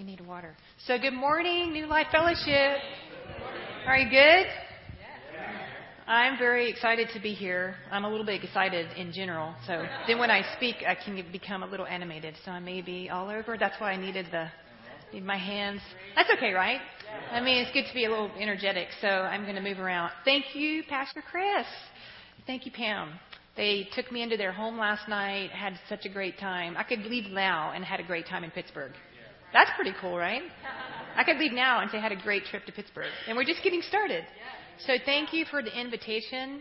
You need water. So, good morning, New Life Fellowship. Are you good? I'm very excited to be here. I'm a little bit excited in general. So then when I speak, I can become a little animated. So I may be all over. That's why I needed the need my hands. That's okay, right? I mean, it's good to be a little energetic. So I'm going to move around. Thank you, Pastor Chris. Thank you, Pam. They took me into their home last night. Had such a great time. I could leave now and had a great time in Pittsburgh. That's pretty cool, right? I could leave now and say I had a great trip to Pittsburgh. And we're just getting started. So thank you for the invitation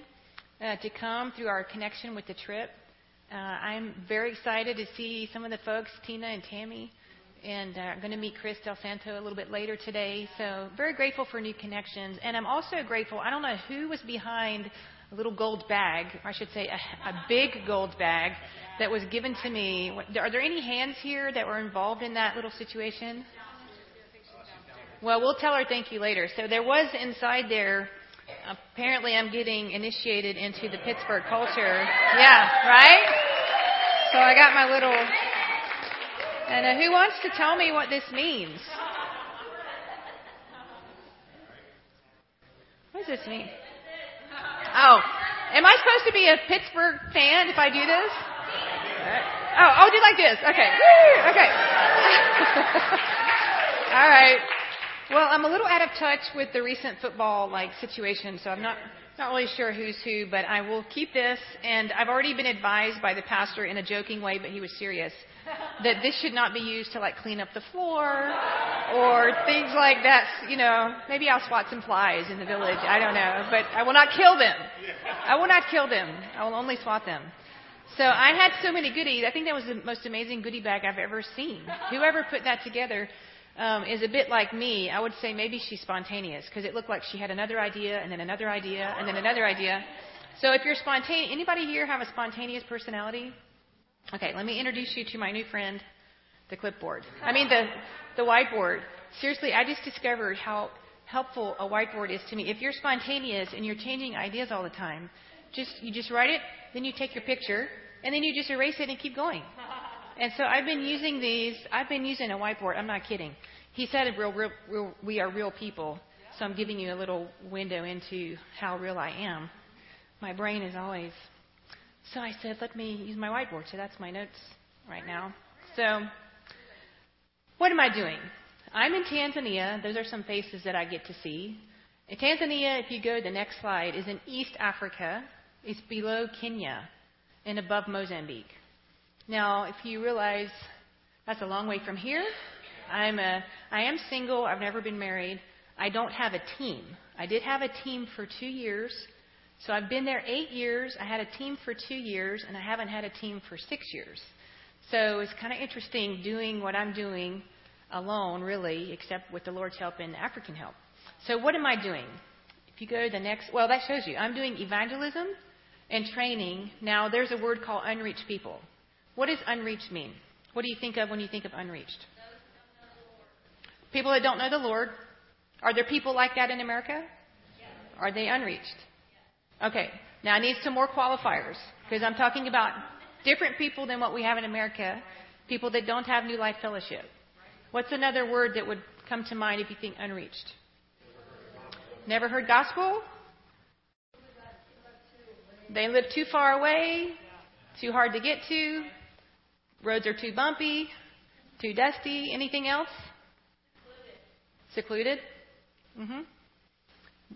uh, to come through our connection with the trip. Uh, I'm very excited to see some of the folks, Tina and Tammy, and uh, I'm going to meet Chris Del Santo a little bit later today. So very grateful for new connections, and I'm also grateful. I don't know who was behind a little gold bag, or I should say a, a big gold bag that was given to me. Are there any hands here that were involved in that little situation? Well, we'll tell her thank you later. So there was inside there apparently I'm getting initiated into the Pittsburgh culture. Yeah, right? So I got my little. And uh, who wants to tell me what this means? What does this mean? Oh, am I supposed to be a Pittsburgh fan if I do this? Uh, oh, oh, do like this. Okay. Okay. All right. Well, I'm a little out of touch with the recent football like situation, so I'm not not really sure who's who, but I will keep this. And I've already been advised by the pastor in a joking way, but he was serious, that this should not be used to like clean up the floor or things like that. You know, maybe I'll swat some flies in the village. I don't know, but I will not kill them. I will not kill them. I will only swat them. So I had so many goodies. I think that was the most amazing goodie bag I've ever seen. Whoever put that together um, is a bit like me, I would say maybe she's spontaneous because it looked like she had another idea and then another idea and then another idea. So if you're spontaneous, anybody here have a spontaneous personality? Okay, let me introduce you to my new friend, the clipboard. I mean the the whiteboard. Seriously, I just discovered how helpful a whiteboard is to me. If you're spontaneous and you're changing ideas all the time, just you just write it, then you take your picture, and then you just erase it and keep going. And so I've been using these. I've been using a whiteboard. I'm not kidding. He said real, real, real, we are real people. So I'm giving you a little window into how real I am. My brain is always. So I said, let me use my whiteboard. So that's my notes right now. So what am I doing? I'm in Tanzania. Those are some faces that I get to see. In Tanzania, if you go to the next slide, is in East Africa. It's below Kenya and above Mozambique. Now, if you realize that's a long way from here, I'm a, I am single. I've never been married. I don't have a team. I did have a team for two years. So I've been there eight years. I had a team for two years, and I haven't had a team for six years. So it's kind of interesting doing what I'm doing alone, really, except with the Lord's help and African help. So what am I doing? If you go to the next, well, that shows you. I'm doing evangelism and training. Now, there's a word called unreached people. What does unreached mean? What do you think of when you think of unreached? People that don't know the Lord. Are there people like that in America? Are they unreached? Okay. Now I need some more qualifiers because I'm talking about different people than what we have in America. People that don't have New Life Fellowship. What's another word that would come to mind if you think unreached? Never heard gospel? They live too far away, too hard to get to, Roads are too bumpy, too dusty. Anything else? Secluded. Mm-hmm.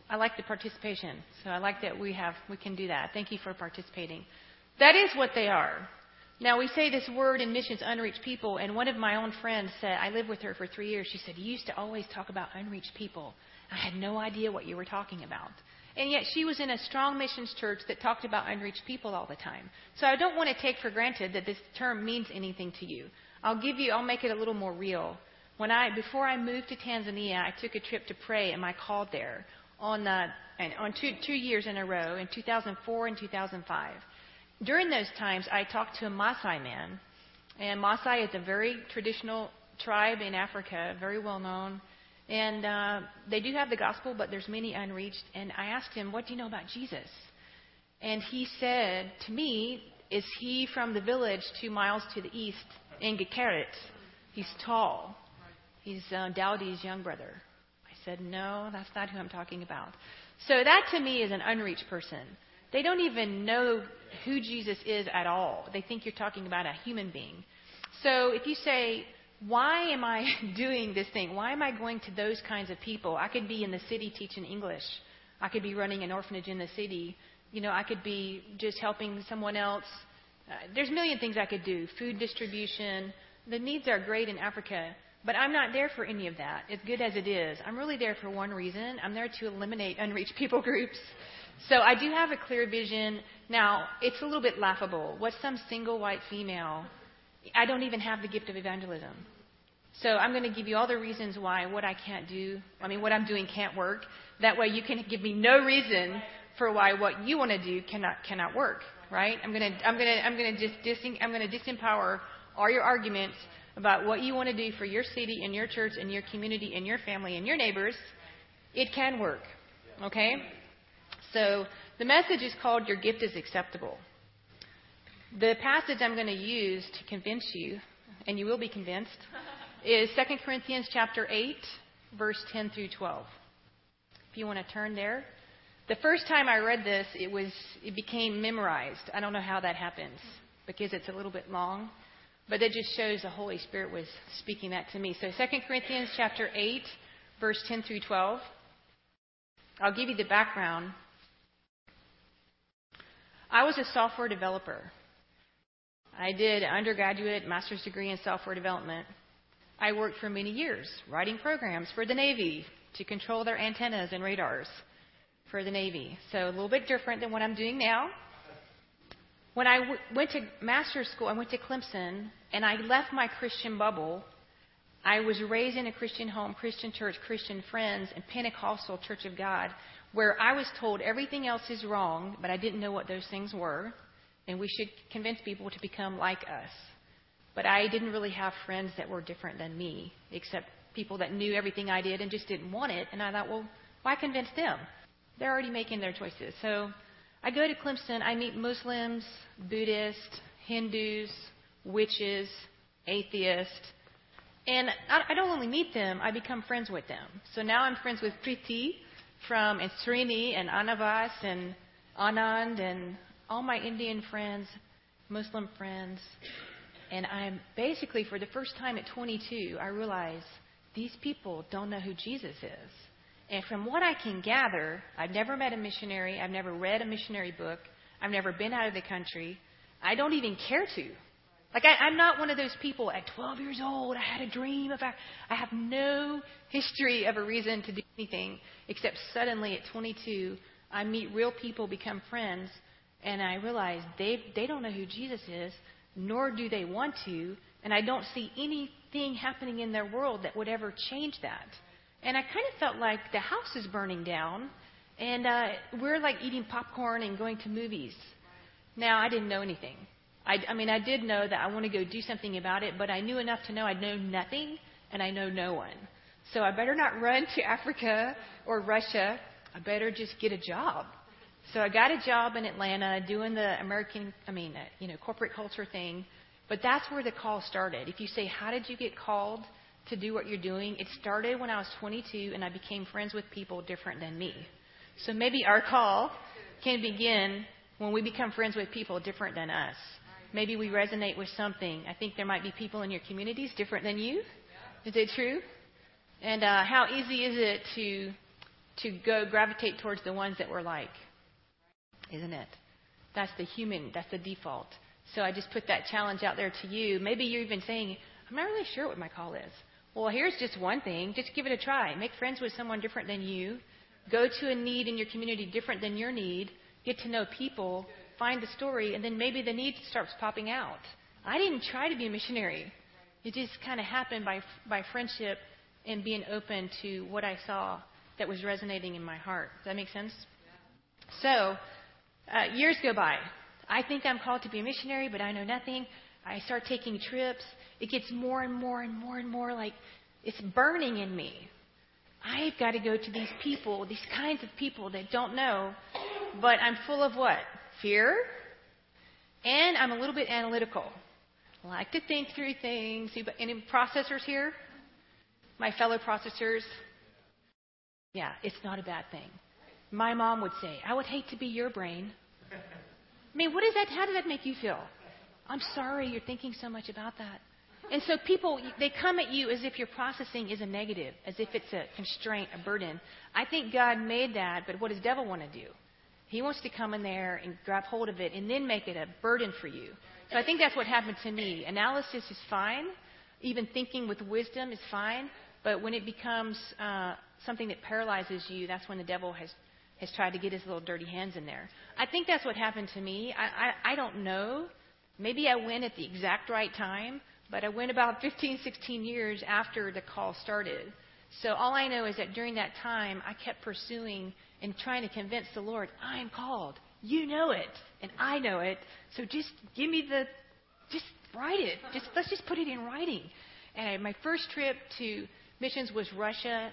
I like the participation, so I like that we have we can do that. Thank you for participating. That is what they are. Now we say this word in missions, unreached people, and one of my own friends said, I lived with her for three years. She said, You used to always talk about unreached people. I had no idea what you were talking about. And yet she was in a strong missions church that talked about unreached people all the time. So I don't want to take for granted that this term means anything to you. I'll give you, I'll make it a little more real. When I, before I moved to Tanzania, I took a trip to pray and I called there on, uh, on two, two years in a row in 2004 and 2005. During those times, I talked to a Maasai man. And Maasai is a very traditional tribe in Africa, very well known. And uh, they do have the gospel, but there's many unreached. And I asked him, What do you know about Jesus? And he said to me, Is he from the village two miles to the east in Gekeret? He's tall. He's uh, Dowdy's young brother. Said, No, that's not who I'm talking about. So that to me is an unreached person. They don't even know who Jesus is at all. They think you're talking about a human being. So if you say, why am I doing this thing? Why am I going to those kinds of people? I could be in the city teaching English. I could be running an orphanage in the city. You know, I could be just helping someone else. Uh, there's a million things I could do. Food distribution. The needs are great in Africa, but I'm not there for any of that. As good as it is, I'm really there for one reason. I'm there to eliminate unreached people groups. So I do have a clear vision. Now, it's a little bit laughable. What's some single white female? I don't even have the gift of evangelism. So I'm going to give you all the reasons why what I can't do, I mean, what I'm doing can't work. That way you can give me no reason for why what you want to do cannot, cannot work, right? I'm going to, I'm going to, I'm going to just dis, I'm going to disempower all your arguments about what you want to do for your city and your church and your community and your family and your neighbors. It can work, okay? So the message is called Your Gift is Acceptable. The passage I'm going to use to convince you, and you will be convinced, is 2 Corinthians chapter 8, verse 10 through 12. If you want to turn there. The first time I read this, it was it became memorized. I don't know how that happens because it's a little bit long, but that just shows the Holy Spirit was speaking that to me. So 2 Corinthians chapter 8, verse 10 through 12. I'll give you the background. I was a software developer. I did undergraduate master's degree in software development. I worked for many years writing programs for the Navy to control their antennas and radars for the Navy. So a little bit different than what I'm doing now. When I w- went to master's school, I went to Clemson, and I left my Christian bubble. I was raised in a Christian home, Christian church, Christian friends, and Pentecostal Church of God, where I was told everything else is wrong, but I didn't know what those things were, and we should convince people to become like us. But I didn't really have friends that were different than me, except people that knew everything I did and just didn't want it. And I thought, well, why convince them? They're already making their choices. So I go to Clemson. I meet Muslims, Buddhists, Hindus, witches, atheists. And I don't only meet them, I become friends with them. So now I'm friends with Priti from and Srini and Anavas and Anand and all my Indian friends, Muslim friends. And I'm basically, for the first time at 22, I realize these people don't know who Jesus is. And from what I can gather, I've never met a missionary. I've never read a missionary book. I've never been out of the country. I don't even care to. Like, I, I'm not one of those people at 12 years old, I had a dream about. I have no history of a reason to do anything except suddenly at 22, I meet real people, become friends, and I realize they, they don't know who Jesus is, nor do they want to, and I don't see anything happening in their world that would ever change that. And I kind of felt like the house is burning down, and uh, we're like eating popcorn and going to movies. Now, I didn't know anything. I, I mean, I did know that I want to go do something about it, but I knew enough to know I know nothing and I know no one. So I better not run to Africa or Russia. I better just get a job. So I got a job in Atlanta doing the American, I mean, uh, you know, corporate culture thing. But that's where the call started. If you say, how did you get called to do what you're doing? It started when I was 22 and I became friends with people different than me. So maybe our call can begin when we become friends with people different than us. Maybe we resonate with something. I think there might be people in your communities different than you. Is it true? And uh, how easy is it to to go gravitate towards the ones that we're like? Isn't it? That's the human. That's the default. So I just put that challenge out there to you. Maybe you're even saying, I'm not really sure what my call is. Well, here's just one thing. Just give it a try. Make friends with someone different than you. Go to a need in your community different than your need. Get to know people find the story, and then maybe the need starts popping out. I didn't try to be a missionary. It just kind of happened by, by friendship and being open to what I saw that was resonating in my heart. Does that make sense? So, uh, years go by. I think I'm called to be a missionary, but I know nothing. I start taking trips. It gets more and more and more and more like it's burning in me. I've got to go to these people, these kinds of people that don't know, but I'm full of what? fear, and I'm a little bit analytical. I like to think through things. Any processors here? my fellow processors, yeah, it's not a bad thing. My mom would say, I would hate to be your brain. I mean, what is that? How does that make you feel? I'm sorry you're thinking so much about that. And so people, they come at you as if your processing is a negative, as if it's a constraint, a burden. I think God made that, but what does devil want to do? He wants to come in there and grab hold of it and then make it a burden for you. So I think that's what happened to me. Analysis is fine. Even thinking with wisdom is fine. But when it becomes uh, something that paralyzes you, that's when the devil has, has tried to get his little dirty hands in there. I think that's what happened to me. I, I, I don't know. Maybe I went at the exact right time, but I went about 15, 16 years after the call started. So all I know is that during that time, I kept pursuing and trying to convince the Lord, I'm called. You know it, and I know it. So just give me the, just write it. Just let's just put it in writing. And my first trip to missions was Russia,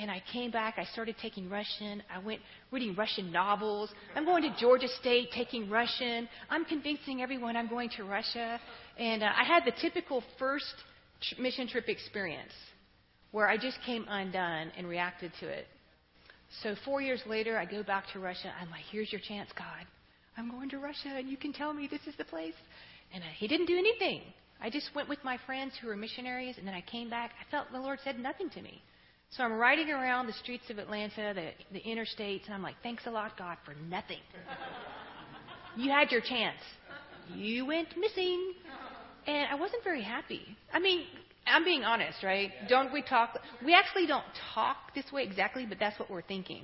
and I came back. I started taking Russian. I went reading Russian novels. I'm going to Georgia State taking Russian. I'm convincing everyone I'm going to Russia. And uh, I had the typical first tr- mission trip experience where I just came undone and reacted to it. So four years later, I go back to Russia. I'm like, here's your chance, God. I'm going to Russia, and you can tell me this is the place. And uh, he didn't do anything. I just went with my friends who were missionaries, and then I came back. I felt the Lord said nothing to me. So I'm riding around the streets of Atlanta, the, the interstates, and I'm like, thanks a lot, God, for nothing. you had your chance. You went missing. And I wasn't very happy. I mean, I'm being honest, right? Don't we talk? We actually don't talk this way exactly, but that's what we're thinking.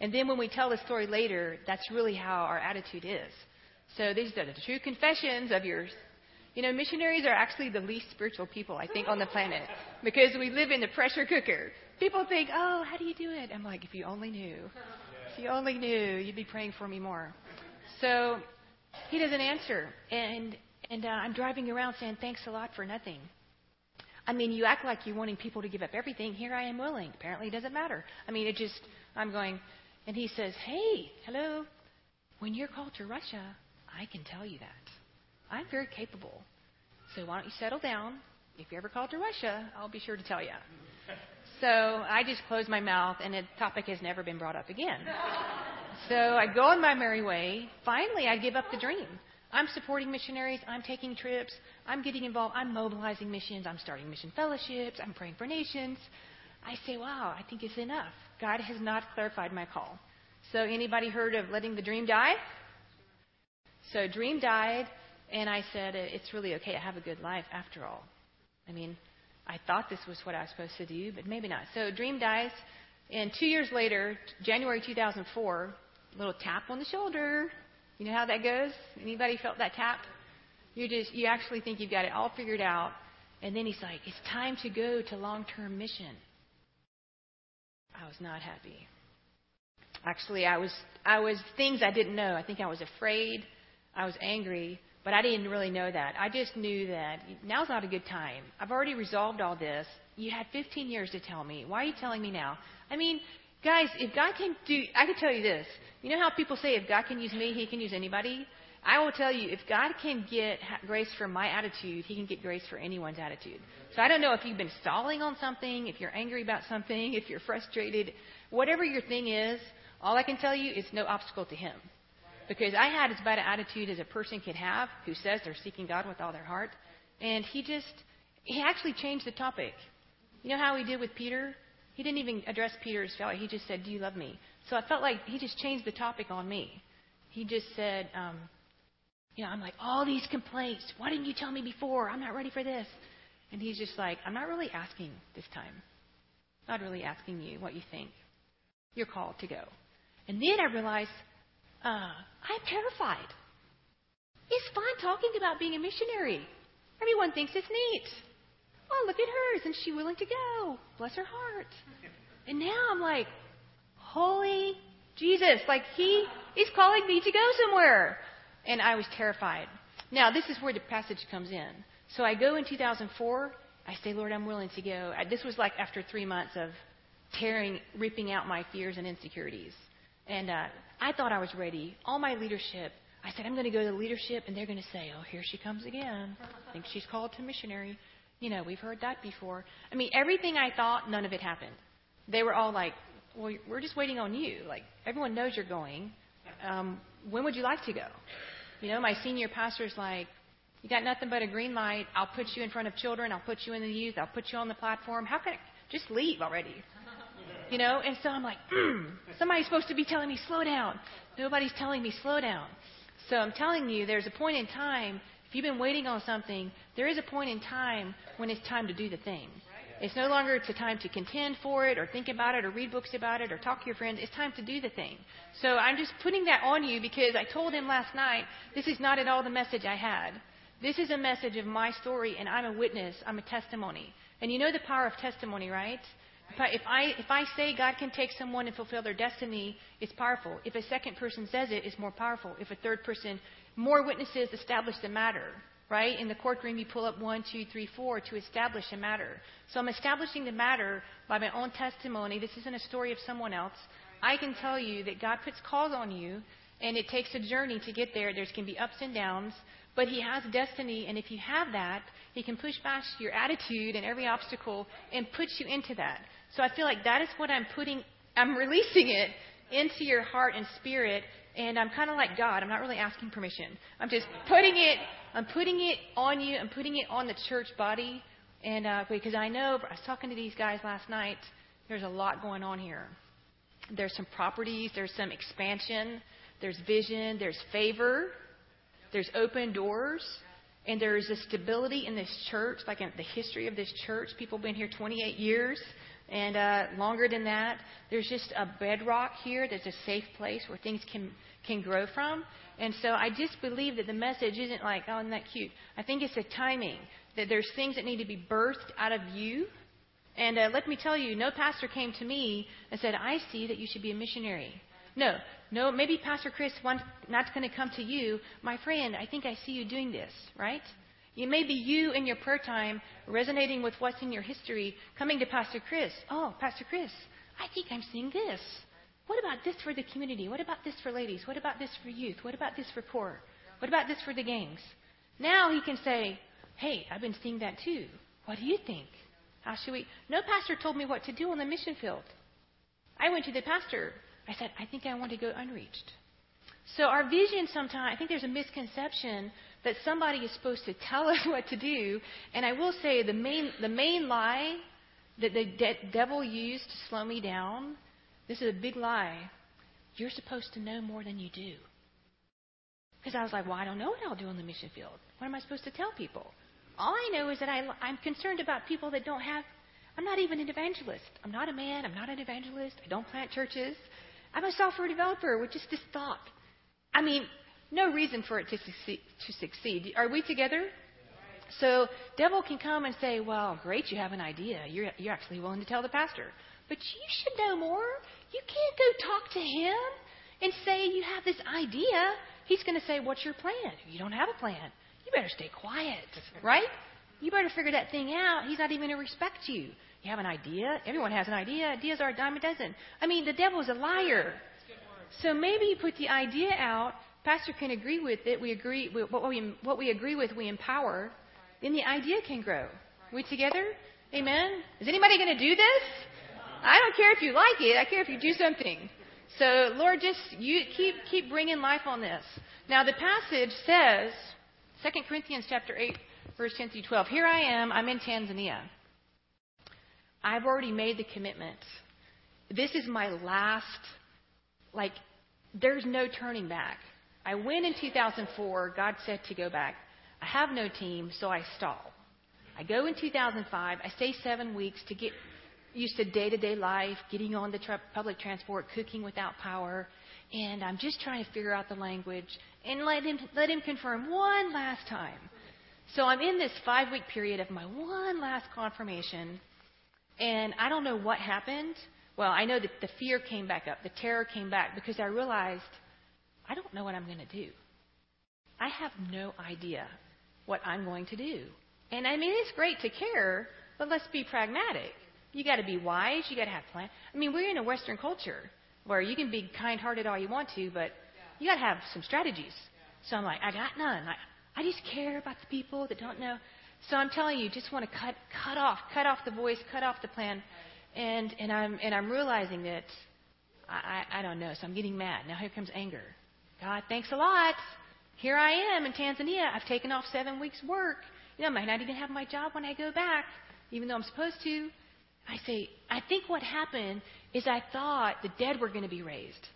And then when we tell the story later, that's really how our attitude is. So these are the true confessions of your. You know, missionaries are actually the least spiritual people, I think, on the planet because we live in the pressure cooker. People think, oh, how do you do it? I'm like, if you only knew. If you only knew, you'd be praying for me more. So he doesn't answer. And, and uh, I'm driving around saying, thanks a lot for nothing. I mean, you act like you're wanting people to give up everything. Here I am willing. Apparently, it doesn't matter. I mean, it just, I'm going, and he says, Hey, hello. When you're called to Russia, I can tell you that. I'm very capable. So why don't you settle down? If you're ever called to Russia, I'll be sure to tell you. So I just closed my mouth, and the topic has never been brought up again. So I go on my merry way. Finally, I give up the dream. I'm supporting missionaries. I'm taking trips. I'm getting involved. I'm mobilizing missions. I'm starting mission fellowships. I'm praying for nations. I say, wow, I think it's enough. God has not clarified my call. So anybody heard of letting the dream die? So dream died, and I said, it's really okay. I have a good life after all. I mean, I thought this was what I was supposed to do, but maybe not. So dream dies, and two years later, January 2004, little tap on the shoulder. You know how that goes? Anybody felt that tap? You just you actually think you've got it all figured out, and then he's like, "It's time to go to long-term mission." I was not happy. Actually, I was I was things I didn't know. I think I was afraid, I was angry, but I didn't really know that. I just knew that now's not a good time. I've already resolved all this. You had 15 years to tell me. Why are you telling me now? I mean, guys, if God can do, I can tell you this. You know how people say if God can use me, He can use anybody. I will tell you, if God can get grace for my attitude, He can get grace for anyone's attitude. So I don't know if you've been stalling on something, if you're angry about something, if you're frustrated, whatever your thing is, all I can tell you is no obstacle to Him. Because I had as bad an attitude as a person could have who says they're seeking God with all their heart. And He just, He actually changed the topic. You know how He did with Peter? He didn't even address Peter's failure. He just said, Do you love me? So I felt like He just changed the topic on me. He just said, um, you know, I'm like, all these complaints. Why didn't you tell me before? I'm not ready for this. And he's just like, I'm not really asking this time. Not really asking you what you think. You're called to go. And then I realized, uh, I'm terrified. It's fun talking about being a missionary. Everyone thinks it's neat. Oh, look at her. Isn't she willing to go? Bless her heart. And now I'm like, holy Jesus. Like he is calling me to go somewhere and I was terrified. Now, this is where the passage comes in. So I go in 2004. I say, Lord, I'm willing to go. This was like after three months of tearing, ripping out my fears and insecurities. And uh, I thought I was ready. All my leadership, I said, I'm going to go to the leadership, and they're going to say, oh, here she comes again. I think she's called to missionary. You know, we've heard that before. I mean, everything I thought, none of it happened. They were all like, well, we're just waiting on you. Like, everyone knows you're going. Um, when would you like to go? You know, my senior pastor's like, you got nothing but a green light. I'll put you in front of children. I'll put you in the youth. I'll put you on the platform. How can I just leave already? You know, and so I'm like, mm, somebody's supposed to be telling me slow down. Nobody's telling me slow down. So I'm telling you, there's a point in time. If you've been waiting on something, there is a point in time when it's time to do the thing. It's no longer it's a time to contend for it or think about it or read books about it or talk to your friends. It's time to do the thing. So I'm just putting that on you because I told him last night this is not at all the message I had. This is a message of my story and I'm a witness. I'm a testimony. And you know the power of testimony, right? If I, if I say God can take someone and fulfill their destiny, it's powerful. If a second person says it, it's more powerful. If a third person, more witnesses establish the matter right? In the courtroom, you pull up one, two, three, four to establish a matter. So I'm establishing the matter by my own testimony. This isn't a story of someone else. I can tell you that God puts calls on you, and it takes a journey to get there. There's going to be ups and downs, but He has destiny, and if you have that, He can push past your attitude and every obstacle and put you into that. So I feel like that is what I'm putting, I'm releasing it into your heart and spirit and I'm kind of like God. I'm not really asking permission. I'm just putting it. I'm putting it on you. I'm putting it on the church body. And uh, because I know, I was talking to these guys last night. There's a lot going on here. There's some properties. There's some expansion. There's vision. There's favor. There's open doors. And there's a stability in this church, like in the history of this church. People have been here 28 years and uh, longer than that. There's just a bedrock here. There's a safe place where things can can grow from. And so I just believe that the message isn't like, oh, isn't that cute? I think it's a timing that there's things that need to be birthed out of you. And uh, let me tell you, no pastor came to me and said, I see that you should be a missionary. No, no, maybe Pastor Chris wants, not going to come to you. My friend, I think I see you doing this, right? It may be you in your prayer time resonating with what's in your history, coming to Pastor Chris. Oh, Pastor Chris, I think I'm seeing this. What about this for the community? What about this for ladies? What about this for youth? What about this for poor? What about this for the gangs? Now he can say, Hey, I've been seeing that too. What do you think? How should we? No pastor told me what to do on the mission field. I went to the pastor. I said, I think I want to go unreached. So our vision sometimes, I think there's a misconception that somebody is supposed to tell us what to do. And I will say the main, the main lie that the de- devil used to slow me down, this is a big lie. You're supposed to know more than you do. Because I was like, well, I don't know what I'll do on the mission field. What am I supposed to tell people? All I know is that I, I'm concerned about people that don't have. I'm not even an evangelist. I'm not a man. I'm not an evangelist. I don't plant churches. I'm a software developer with just this thought. I mean, no reason for it to succeed. To succeed. Are we together? So devil can come and say, "Well, great, you have an idea. You're you're actually willing to tell the pastor, but you should know more. You can't go talk to him and say you have this idea. He's going to say, "What's your plan?" You don't have a plan. You better stay quiet, right? You better figure that thing out. He's not even going to respect you. You have an idea. Everyone has an idea. Ideas are a dime a dozen. I mean, the devil is a liar. So maybe you put the idea out pastor can agree with it. We agree what we what we agree with. We empower. Then the idea can grow. We together? Amen. Is anybody going to do this? I don't care if you like it. I care if you do something. So Lord, just you keep keep bringing life on this. Now the passage says, 2 Corinthians chapter 8, verse 10 through 12. Here I am. I'm in Tanzania. I've already made the commitment. This is my last. Like, there's no turning back. I went in 2004. God said to go back. I have no team, so I stall. I go in 2005. I stay seven weeks to get used to day to day life, getting on the tra- public transport, cooking without power. And I'm just trying to figure out the language and let him, let him confirm one last time. So I'm in this five week period of my one last confirmation. And I don't know what happened. Well, I know that the fear came back up, the terror came back because I realized I don't know what I'm going to do. I have no idea what I'm going to do. And I mean, it's great to care, but let's be pragmatic. You got to be wise. You got to have plan. I mean, we're in a Western culture where you can be kind-hearted all you want to, but you got to have some strategies. So I'm like, I got none. I, I just care about the people that don't know. So I'm telling you, just want to cut cut off, cut off the voice, cut off the plan, and and I'm and I'm realizing that I I, I don't know. So I'm getting mad. Now here comes anger. God, thanks a lot. Here I am in Tanzania. I've taken off seven weeks' work. You know, I might not even have my job when I go back, even though I'm supposed to. I say, I think what happened is I thought the dead were going to be raised.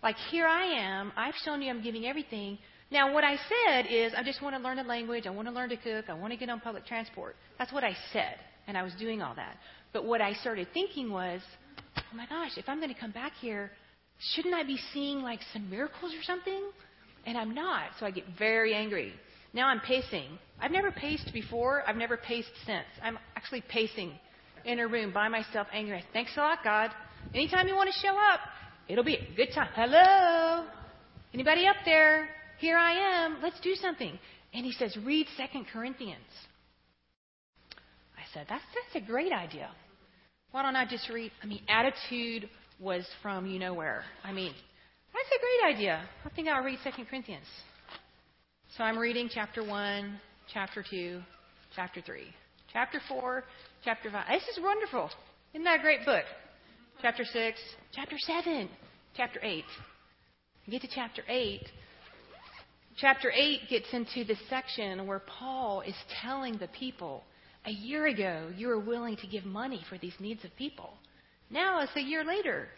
Like, here I am. I've shown you I'm giving everything. Now, what I said is, I just want to learn a language. I want to learn to cook. I want to get on public transport. That's what I said. And I was doing all that. But what I started thinking was, oh my gosh, if I'm going to come back here, shouldn't I be seeing like some miracles or something? And I'm not. So I get very angry. Now I'm pacing. I've never paced before. I've never paced since. I'm actually pacing in a room by myself, angry. Thanks a lot, God. Anytime you want to show up, it'll be a good time. Hello? Anybody up there? Here I am. Let's do something. And he says, read Second Corinthians. I said, that's, that's a great idea. Why don't I just read? I mean, attitude was from you know where. I mean, that's a great idea. I think I'll read Second Corinthians. So I'm reading chapter 1, chapter 2, chapter 3, chapter 4, chapter 5. This is wonderful. Isn't that a great book? Chapter 6, chapter 7, chapter 8. You get to chapter 8. Chapter 8 gets into the section where Paul is telling the people a year ago you were willing to give money for these needs of people. Now it's a year later.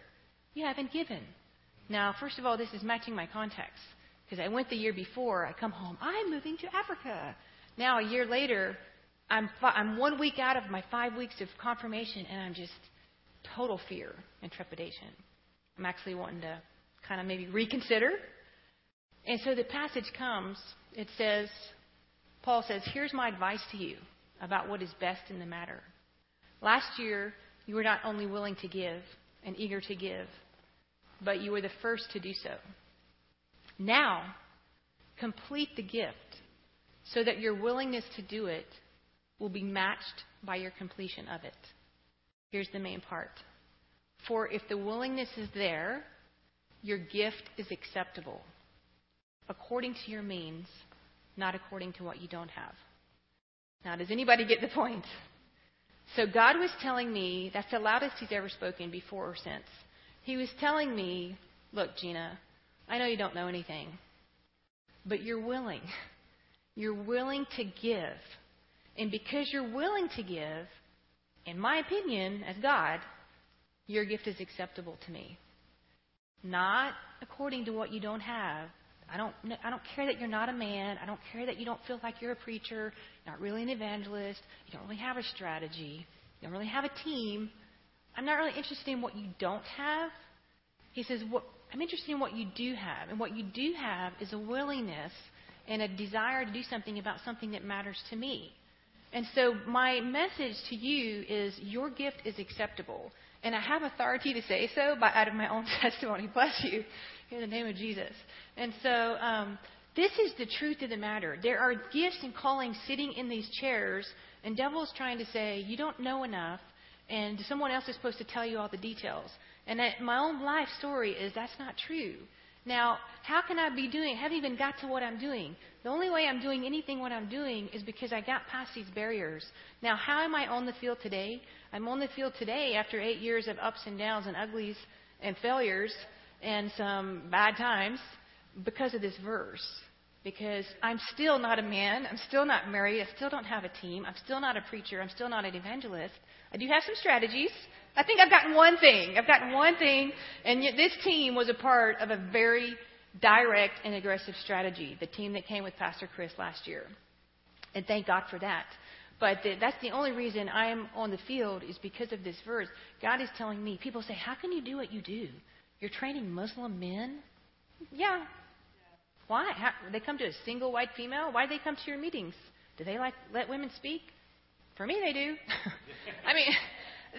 You haven't given. Now, first of all, this is matching my context. Because I went the year before, I come home, I'm moving to Africa. Now, a year later, I'm, fi- I'm one week out of my five weeks of confirmation, and I'm just total fear and trepidation. I'm actually wanting to kind of maybe reconsider. And so the passage comes, it says, Paul says, Here's my advice to you about what is best in the matter. Last year, you were not only willing to give and eager to give, but you were the first to do so. Now, complete the gift so that your willingness to do it will be matched by your completion of it. Here's the main part. For if the willingness is there, your gift is acceptable, according to your means, not according to what you don't have. Now, does anybody get the point? So, God was telling me that's the loudest He's ever spoken before or since. He was telling me, Look, Gina, I know you don't know anything, but you're willing. You're willing to give. And because you're willing to give, in my opinion, as God, your gift is acceptable to me. Not according to what you don't have. I don't, I don't care that you're not a man. I don't care that you don't feel like you're a preacher, not really an evangelist. You don't really have a strategy. You don't really have a team. I'm not really interested in what you don't have. He says, what, I'm interested in what you do have. And what you do have is a willingness and a desire to do something about something that matters to me. And so my message to you is your gift is acceptable. And I have authority to say so by out of my own testimony. Bless you. In the name of Jesus. And so um, this is the truth of the matter. There are gifts and callings sitting in these chairs, and devil's trying to say, you don't know enough, and someone else is supposed to tell you all the details. And that my own life story is that's not true. Now, how can I be doing? Haven't even got to what I'm doing. The only way I'm doing anything what I'm doing is because I got past these barriers. Now, how am I on the field today? I'm on the field today after eight years of ups and downs and uglies and failures and some bad times because of this verse. Because I'm still not a man. I'm still not married. I still don't have a team. I'm still not a preacher. I'm still not an evangelist. I do have some strategies. I think I've gotten one thing. I've gotten one thing, and yet this team was a part of a very direct and aggressive strategy. The team that came with Pastor Chris last year, and thank God for that. But that's the only reason I am on the field is because of this verse. God is telling me. People say, "How can you do what you do? You're training Muslim men." Yeah. Why? How, they come to a single white female. Why do they come to your meetings? Do they like let women speak? For me, they do. I mean.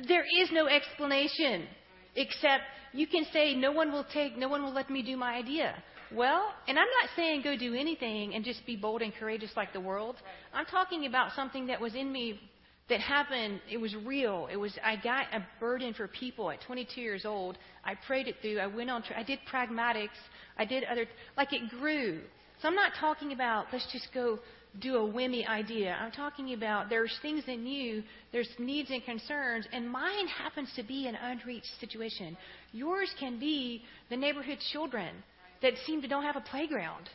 There is no explanation except you can say, no one will take, no one will let me do my idea. Well, and I'm not saying go do anything and just be bold and courageous like the world. I'm talking about something that was in me that happened. It was real. It was I got a burden for people at 22 years old. I prayed it through. I went on. I did pragmatics. I did other like it grew. So I'm not talking about let's just go do a whimmy idea. I'm talking about there's things in you, there's needs and concerns, and mine happens to be an unreached situation. Yours can be the neighborhood children that seem to don't have a playground.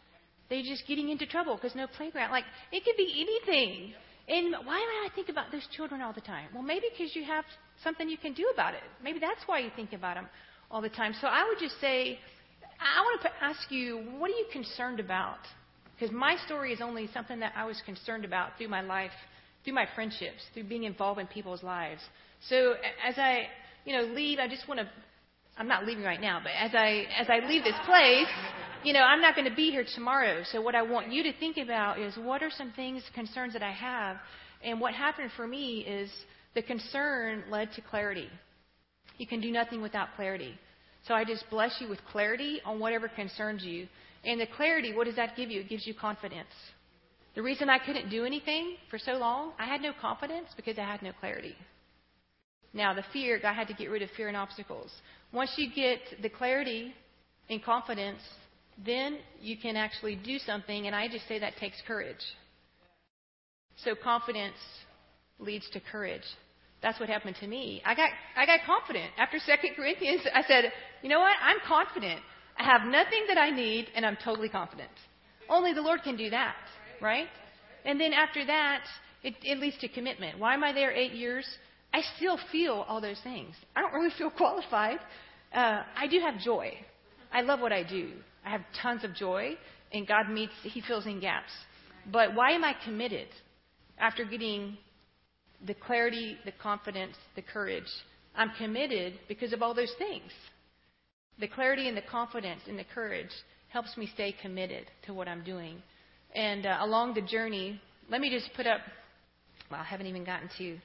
They're just getting into trouble because no playground. Like, it could be anything. And why do I think about those children all the time? Well, maybe because you have something you can do about it. Maybe that's why you think about them all the time. So I would just say, I want to ask you, what are you concerned about? Because my story is only something that I was concerned about through my life, through my friendships, through being involved in people's lives. So as I, you know, leave, I just want to. I'm not leaving right now, but as I as I leave this place, you know, I'm not going to be here tomorrow. So what I want you to think about is what are some things, concerns that I have, and what happened for me is the concern led to clarity. You can do nothing without clarity. So I just bless you with clarity on whatever concerns you. And the clarity, what does that give you? It gives you confidence. The reason I couldn't do anything for so long, I had no confidence because I had no clarity. Now, the fear, I had to get rid of fear and obstacles. Once you get the clarity and confidence, then you can actually do something, and I just say that takes courage. So confidence leads to courage. That's what happened to me. I got I got confident. After Second Corinthians, I said, "You know what? I'm confident. I have nothing that I need, and I'm totally confident. Only the Lord can do that, right? And then after that, it, it leads to commitment. Why am I there eight years? I still feel all those things. I don't really feel qualified. Uh, I do have joy. I love what I do. I have tons of joy, and God meets, He fills in gaps. But why am I committed after getting the clarity, the confidence, the courage? I'm committed because of all those things. The clarity and the confidence and the courage helps me stay committed to what I'm doing. And uh, along the journey, let me just put up, well, I haven't even gotten to,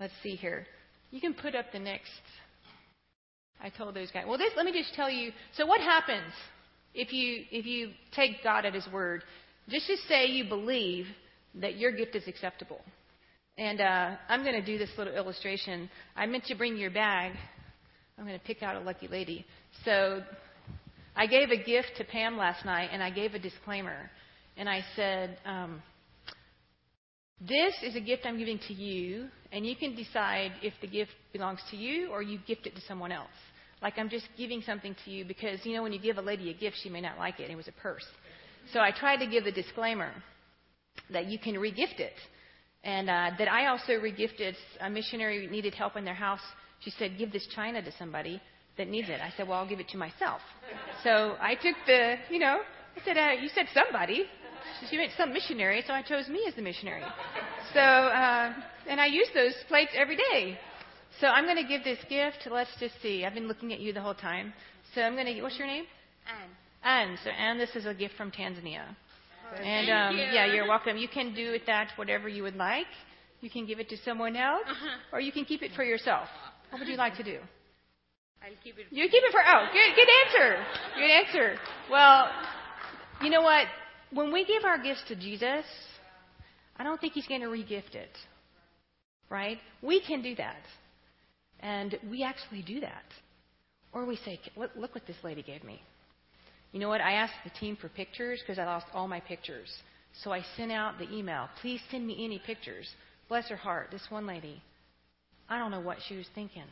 let's see here. You can put up the next I told those guys. Well, this, let me just tell you. So, what happens if you if you take God at His word? Just to say you believe that your gift is acceptable. And uh, I'm going to do this little illustration. I meant to bring your bag. I'm going to pick out a lucky lady. So, I gave a gift to Pam last night, and I gave a disclaimer. And I said, um, This is a gift I'm giving to you, and you can decide if the gift belongs to you or you gift it to someone else. Like I'm just giving something to you because, you know, when you give a lady a gift, she may not like it. It was a purse. So I tried to give the disclaimer that you can regift it. And uh, that I also regifted a missionary needed help in their house. She said, give this china to somebody that needs it. I said, well, I'll give it to myself. So I took the, you know, I said, uh, you said somebody. She meant some missionary, so I chose me as the missionary. So, uh, and I use those plates every day. So I'm going to give this gift. Let's just see. I've been looking at you the whole time. So I'm going to. What's your name? Anne. Anne. So Anne, this is a gift from Tanzania. Oh, and um, you. yeah, you're welcome. You can do with that whatever you would like. You can give it to someone else, uh-huh. or you can keep it for yourself. What would you like to do? I'll keep it. You keep it for. Oh, good, good answer. Good answer. Well, you know what? When we give our gifts to Jesus, I don't think He's going to regift it. Right? We can do that. And we actually do that. Or we say, look, look what this lady gave me. You know what? I asked the team for pictures because I lost all my pictures. So I sent out the email. Please send me any pictures. Bless her heart. This one lady, I don't know what she was thinking.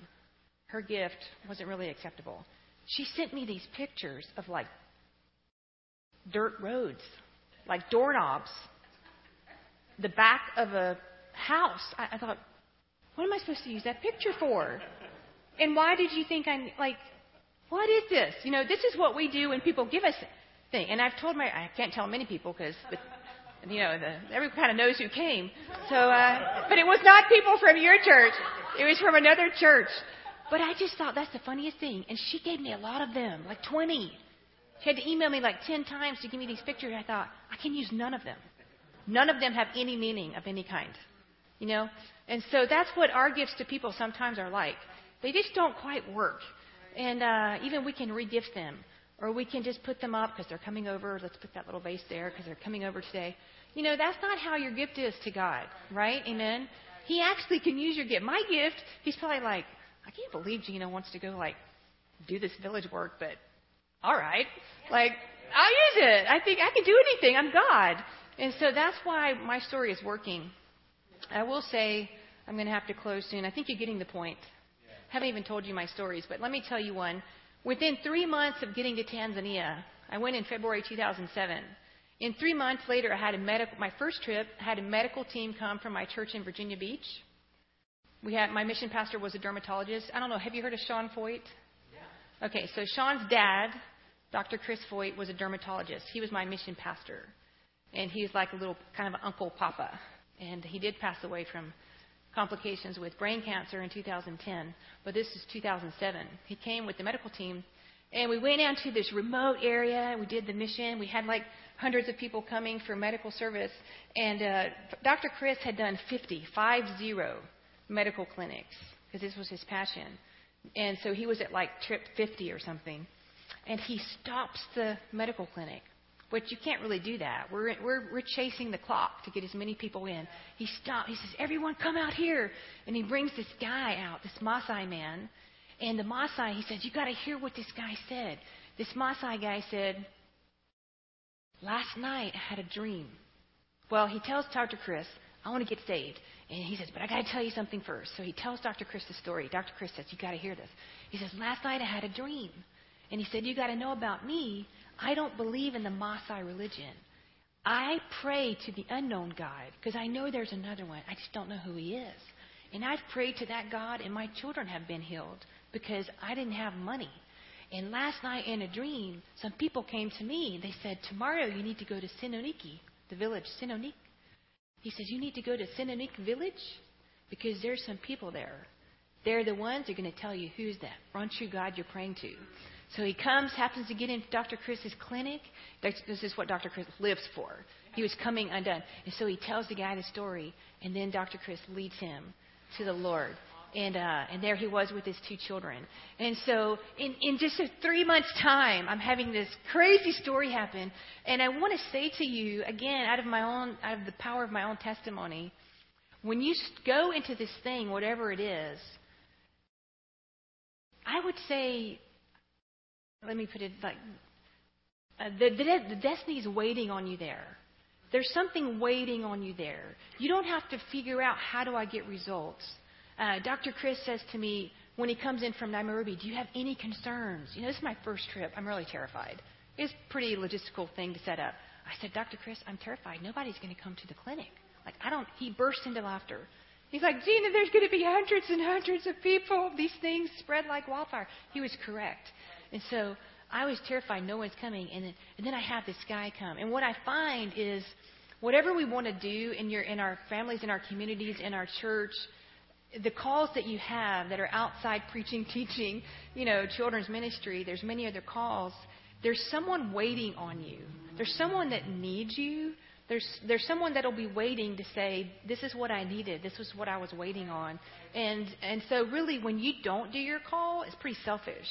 Her gift wasn't really acceptable. She sent me these pictures of like dirt roads, like doorknobs, the back of a house. I, I thought, what am I supposed to use that picture for? And why did you think I'm like, what is this? You know, this is what we do when people give us thing. And I've told my, I can't tell many people because, you know, the, everyone kind of knows who came. So, uh, but it was not people from your church. It was from another church. But I just thought that's the funniest thing. And she gave me a lot of them, like 20. She had to email me like 10 times to give me these pictures. I thought, I can use none of them. None of them have any meaning of any kind. You know? And so that's what our gifts to people sometimes are like. They just don't quite work. And uh, even we can regift them. Or we can just put them up because they're coming over. Let's put that little vase there because they're coming over today. You know, that's not how your gift is to God, right? Amen? He actually can use your gift. My gift, he's probably like, I can't believe Gina wants to go, like, do this village work, but all right. Like, I'll use it. I think I can do anything. I'm God. And so that's why my story is working. I will say, I'm going to have to close soon. I think you're getting the point. I haven't even told you my stories, but let me tell you one. Within three months of getting to Tanzania, I went in February 2007. In three months later, I had a medical, my first trip, I had a medical team come from my church in Virginia Beach. We had, my mission pastor was a dermatologist. I don't know, have you heard of Sean Feucht? Yeah. Okay, so Sean's dad, Dr. Chris Foyt, was a dermatologist. He was my mission pastor. And he's like a little kind of uncle papa. And he did pass away from complications with brain cancer in 2010, but this is 2007. He came with the medical team, and we went down to this remote area. And we did the mission. We had like hundreds of people coming for medical service, and uh, Dr. Chris had done 50, five zero medical clinics because this was his passion. And so he was at like trip 50 or something, and he stops the medical clinic but you can't really do that. We're, we're, we're chasing the clock to get as many people in. He stopped. He says, Everyone come out here. And he brings this guy out, this Maasai man. And the Maasai, he says, You got to hear what this guy said. This Maasai guy said, Last night I had a dream. Well, he tells Dr. Chris, I want to get saved. And he says, But I got to tell you something first. So he tells Dr. Chris the story. Dr. Chris says, You got to hear this. He says, Last night I had a dream. And he said, You got to know about me. I don't believe in the Maasai religion. I pray to the unknown God because I know there's another one. I just don't know who he is. And I've prayed to that God, and my children have been healed because I didn't have money. And last night in a dream, some people came to me. They said, Tomorrow you need to go to Sinoniki, the village, Sinonik. He says, You need to go to Sinonik village because there's some people there. They're the ones who are going to tell you who's that one true God you're praying to. So he comes, happens to get in Dr. Chris's clinic. This is what Dr. Chris lives for. He was coming undone. And so he tells the guy the story, and then Dr. Chris leads him to the Lord. And, uh, and there he was with his two children. And so in, in just a three months' time, I'm having this crazy story happen. And I want to say to you, again, out of my own, out of the power of my own testimony, when you go into this thing, whatever it is, I would say let me put it like uh, the, the, the destiny is waiting on you there. There's something waiting on you there. You don't have to figure out how do I get results. Uh, Dr. Chris says to me when he comes in from Nairobi, "Do you have any concerns?" You know, this is my first trip. I'm really terrified. It's a pretty logistical thing to set up. I said, "Dr. Chris, I'm terrified. Nobody's going to come to the clinic." Like I don't. He burst into laughter. He's like, Gina, there's going to be hundreds and hundreds of people. These things spread like wildfire. He was correct. And so I was terrified no one's coming. And then, and then I have this guy come. And what I find is whatever we want to do in, your, in our families, in our communities, in our church, the calls that you have that are outside preaching, teaching, you know, children's ministry, there's many other calls. There's someone waiting on you. There's someone that needs you. There's, there's someone that'll be waiting to say, This is what I needed. This was what I was waiting on. And, and so, really, when you don't do your call, it's pretty selfish.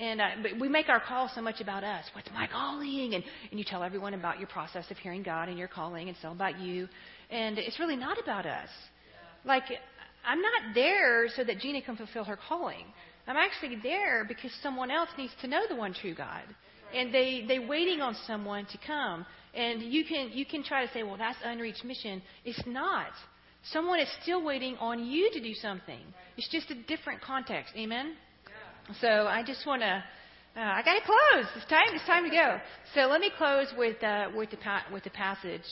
And uh, we make our call so much about us. What's my calling? And, and you tell everyone about your process of hearing God and your calling and so about you. And it's really not about us. Like, I'm not there so that Gina can fulfill her calling. I'm actually there because someone else needs to know the one true God. And they, they're waiting on someone to come. And you can, you can try to say, well, that's unreached mission. It's not. Someone is still waiting on you to do something. It's just a different context. Amen? So I just want to. Uh, I got to close. It's time. It's time to go. So let me close with uh, with the pa- with the passage.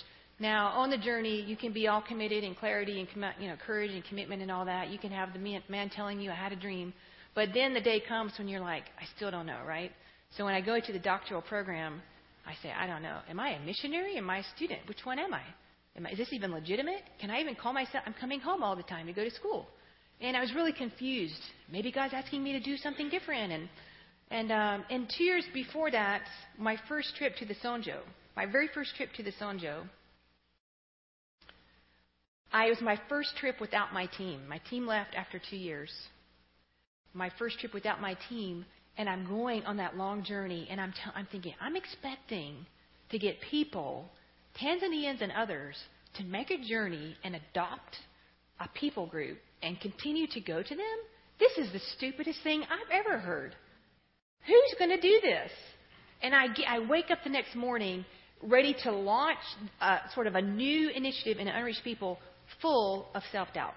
Now, on the journey, you can be all committed and clarity and com- you know courage and commitment and all that. You can have the man, man telling you I had a dream, but then the day comes when you're like, I still don't know, right? So when I go to the doctoral program, I say, I don't know. Am I a missionary? Am I a student? Which one am I? Am I is this even legitimate? Can I even call myself? I'm coming home all the time to go to school. And I was really confused. Maybe God's asking me to do something different. And, and, um, and two years before that, my first trip to the Sonjo, my very first trip to the Sonjo, I it was my first trip without my team. My team left after two years. My first trip without my team, and I'm going on that long journey, and I'm, t- I'm thinking, I'm expecting to get people, Tanzanians and others, to make a journey and adopt a people group and continue to go to them? This is the stupidest thing I've ever heard. Who's going to do this? And I, get, I wake up the next morning ready to launch uh, sort of a new initiative in unreached people full of self doubt.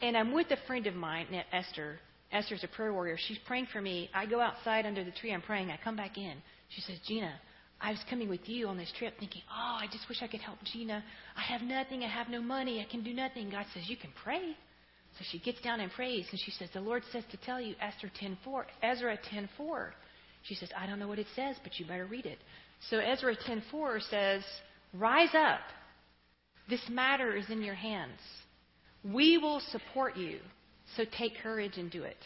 And I'm with a friend of mine, Esther. Esther's a prayer warrior. She's praying for me. I go outside under the tree. I'm praying. I come back in. She says, Gina, I was coming with you on this trip thinking, oh, I just wish I could help Gina. I have nothing. I have no money. I can do nothing. God says, you can pray. So she gets down and prays, and she says, the Lord says to tell you, Esther 10.4, Ezra 10.4. She says, I don't know what it says, but you better read it. So Ezra 10.4 says, rise up. This matter is in your hands. We will support you. So take courage and do it.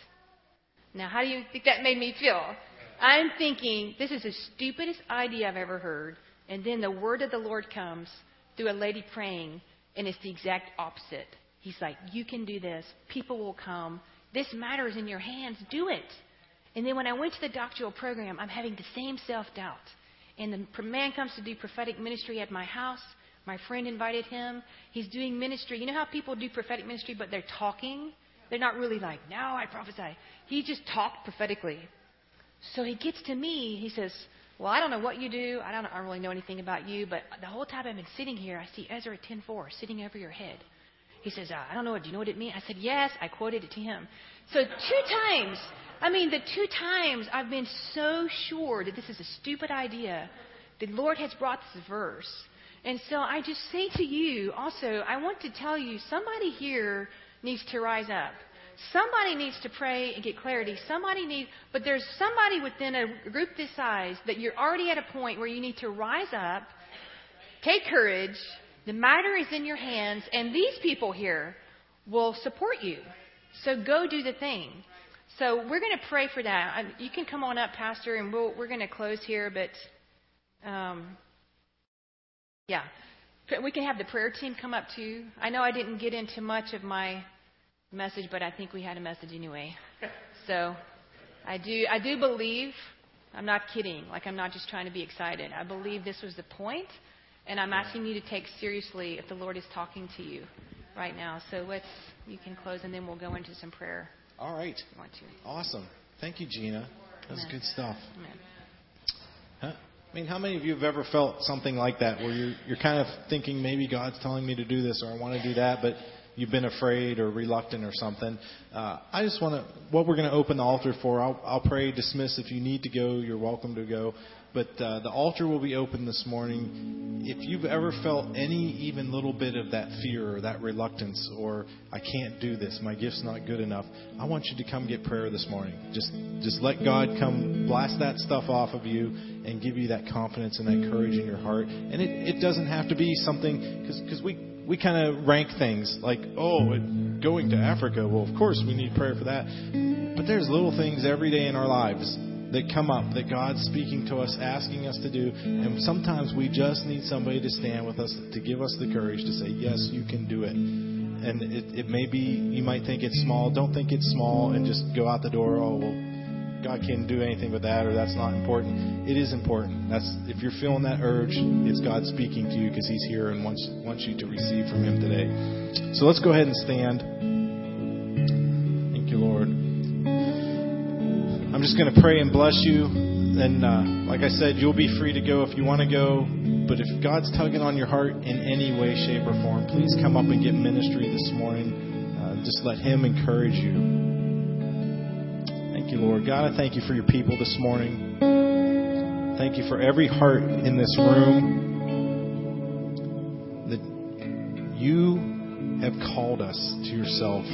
Now, how do you think that made me feel? I'm thinking, this is the stupidest idea I've ever heard. And then the word of the Lord comes through a lady praying, and it's the exact opposite. He's like, You can do this. People will come. This matter is in your hands. Do it. And then when I went to the doctoral program, I'm having the same self doubt. And the man comes to do prophetic ministry at my house. My friend invited him. He's doing ministry. You know how people do prophetic ministry, but they're talking? They're not really like, now I prophesy. He just talked prophetically. So he gets to me. He says, Well, I don't know what you do. I don't, I don't really know anything about you, but the whole time I've been sitting here, I see Ezra 10.4 sitting over your head. He says, uh, I don't know. Do you know what it means? I said, Yes. I quoted it to him. So two times, I mean, the two times I've been so sure that this is a stupid idea, the Lord has brought this verse. And so I just say to you also, I want to tell you, somebody here needs to rise up. Somebody needs to pray and get clarity. Somebody needs, but there's somebody within a group this size that you're already at a point where you need to rise up, take courage. The matter is in your hands, and these people here will support you. So go do the thing. So we're going to pray for that. You can come on up, Pastor, and we'll, we're going to close here. But um, yeah, we can have the prayer team come up too. I know I didn't get into much of my message, but I think we had a message anyway. So I do, I do believe, I'm not kidding, like I'm not just trying to be excited. I believe this was the point, and I'm asking you to take seriously if the Lord is talking to you right now. So let's, you can close, and then we'll go into some prayer. All right. Want to. Awesome. Thank you, Gina. That was good stuff. Huh? I mean, how many of you have ever felt something like that, where you're you're kind of thinking maybe God's telling me to do this or I want to do that, but you've been afraid or reluctant or something, uh, I just want to, what we're going to open the altar for, I'll, I'll pray, dismiss. If you need to go, you're welcome to go. But uh, the altar will be open this morning. If you've ever felt any even little bit of that fear or that reluctance or I can't do this, my gift's not good enough, I want you to come get prayer this morning. Just just let God come blast that stuff off of you and give you that confidence and that courage in your heart. And it, it doesn't have to be something because we we kind of rank things like, oh, going to Africa, well, of course we need prayer for that. But there's little things every day in our lives that come up that God's speaking to us, asking us to do. And sometimes we just need somebody to stand with us, to give us the courage to say, yes, you can do it. And it, it may be, you might think it's small. Don't think it's small and just go out the door, oh, well, God can't do anything with that or that's not important. It is important. That's if you're feeling that urge, it's God speaking to you because He's here and wants wants you to receive from Him today. So let's go ahead and stand. Thank you, Lord. I'm just going to pray and bless you. And uh, like I said, you'll be free to go if you want to go. But if God's tugging on your heart in any way, shape, or form, please come up and get ministry this morning. Uh, just let Him encourage you. Thank you, Lord. God, I thank you for your people this morning. Thank you for every heart in this room that you have called us to yourself.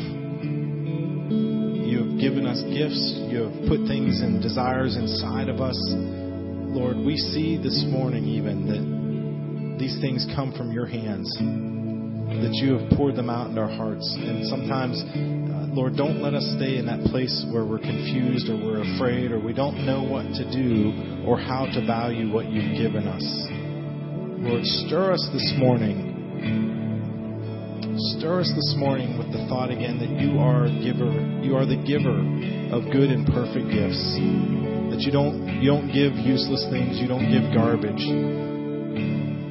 You have given us gifts. You have put things and desires inside of us. Lord, we see this morning even that these things come from your hands, that you have poured them out in our hearts. And sometimes Lord, don't let us stay in that place where we're confused or we're afraid or we don't know what to do or how to value what you've given us. Lord, stir us this morning. Stir us this morning with the thought again that you are giver. You are the giver of good and perfect gifts. That you don't you don't give useless things, you don't give garbage.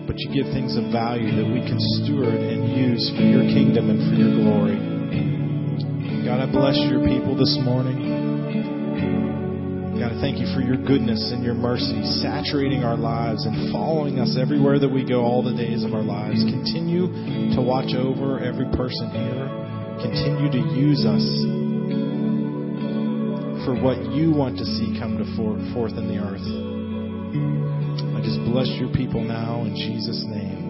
But you give things of value that we can steward and use for your kingdom and for your glory. God, I bless your people this morning. God, I thank you for your goodness and your mercy saturating our lives and following us everywhere that we go all the days of our lives. Continue to watch over every person here. Continue to use us for what you want to see come to forth in the earth. I just bless your people now in Jesus' name.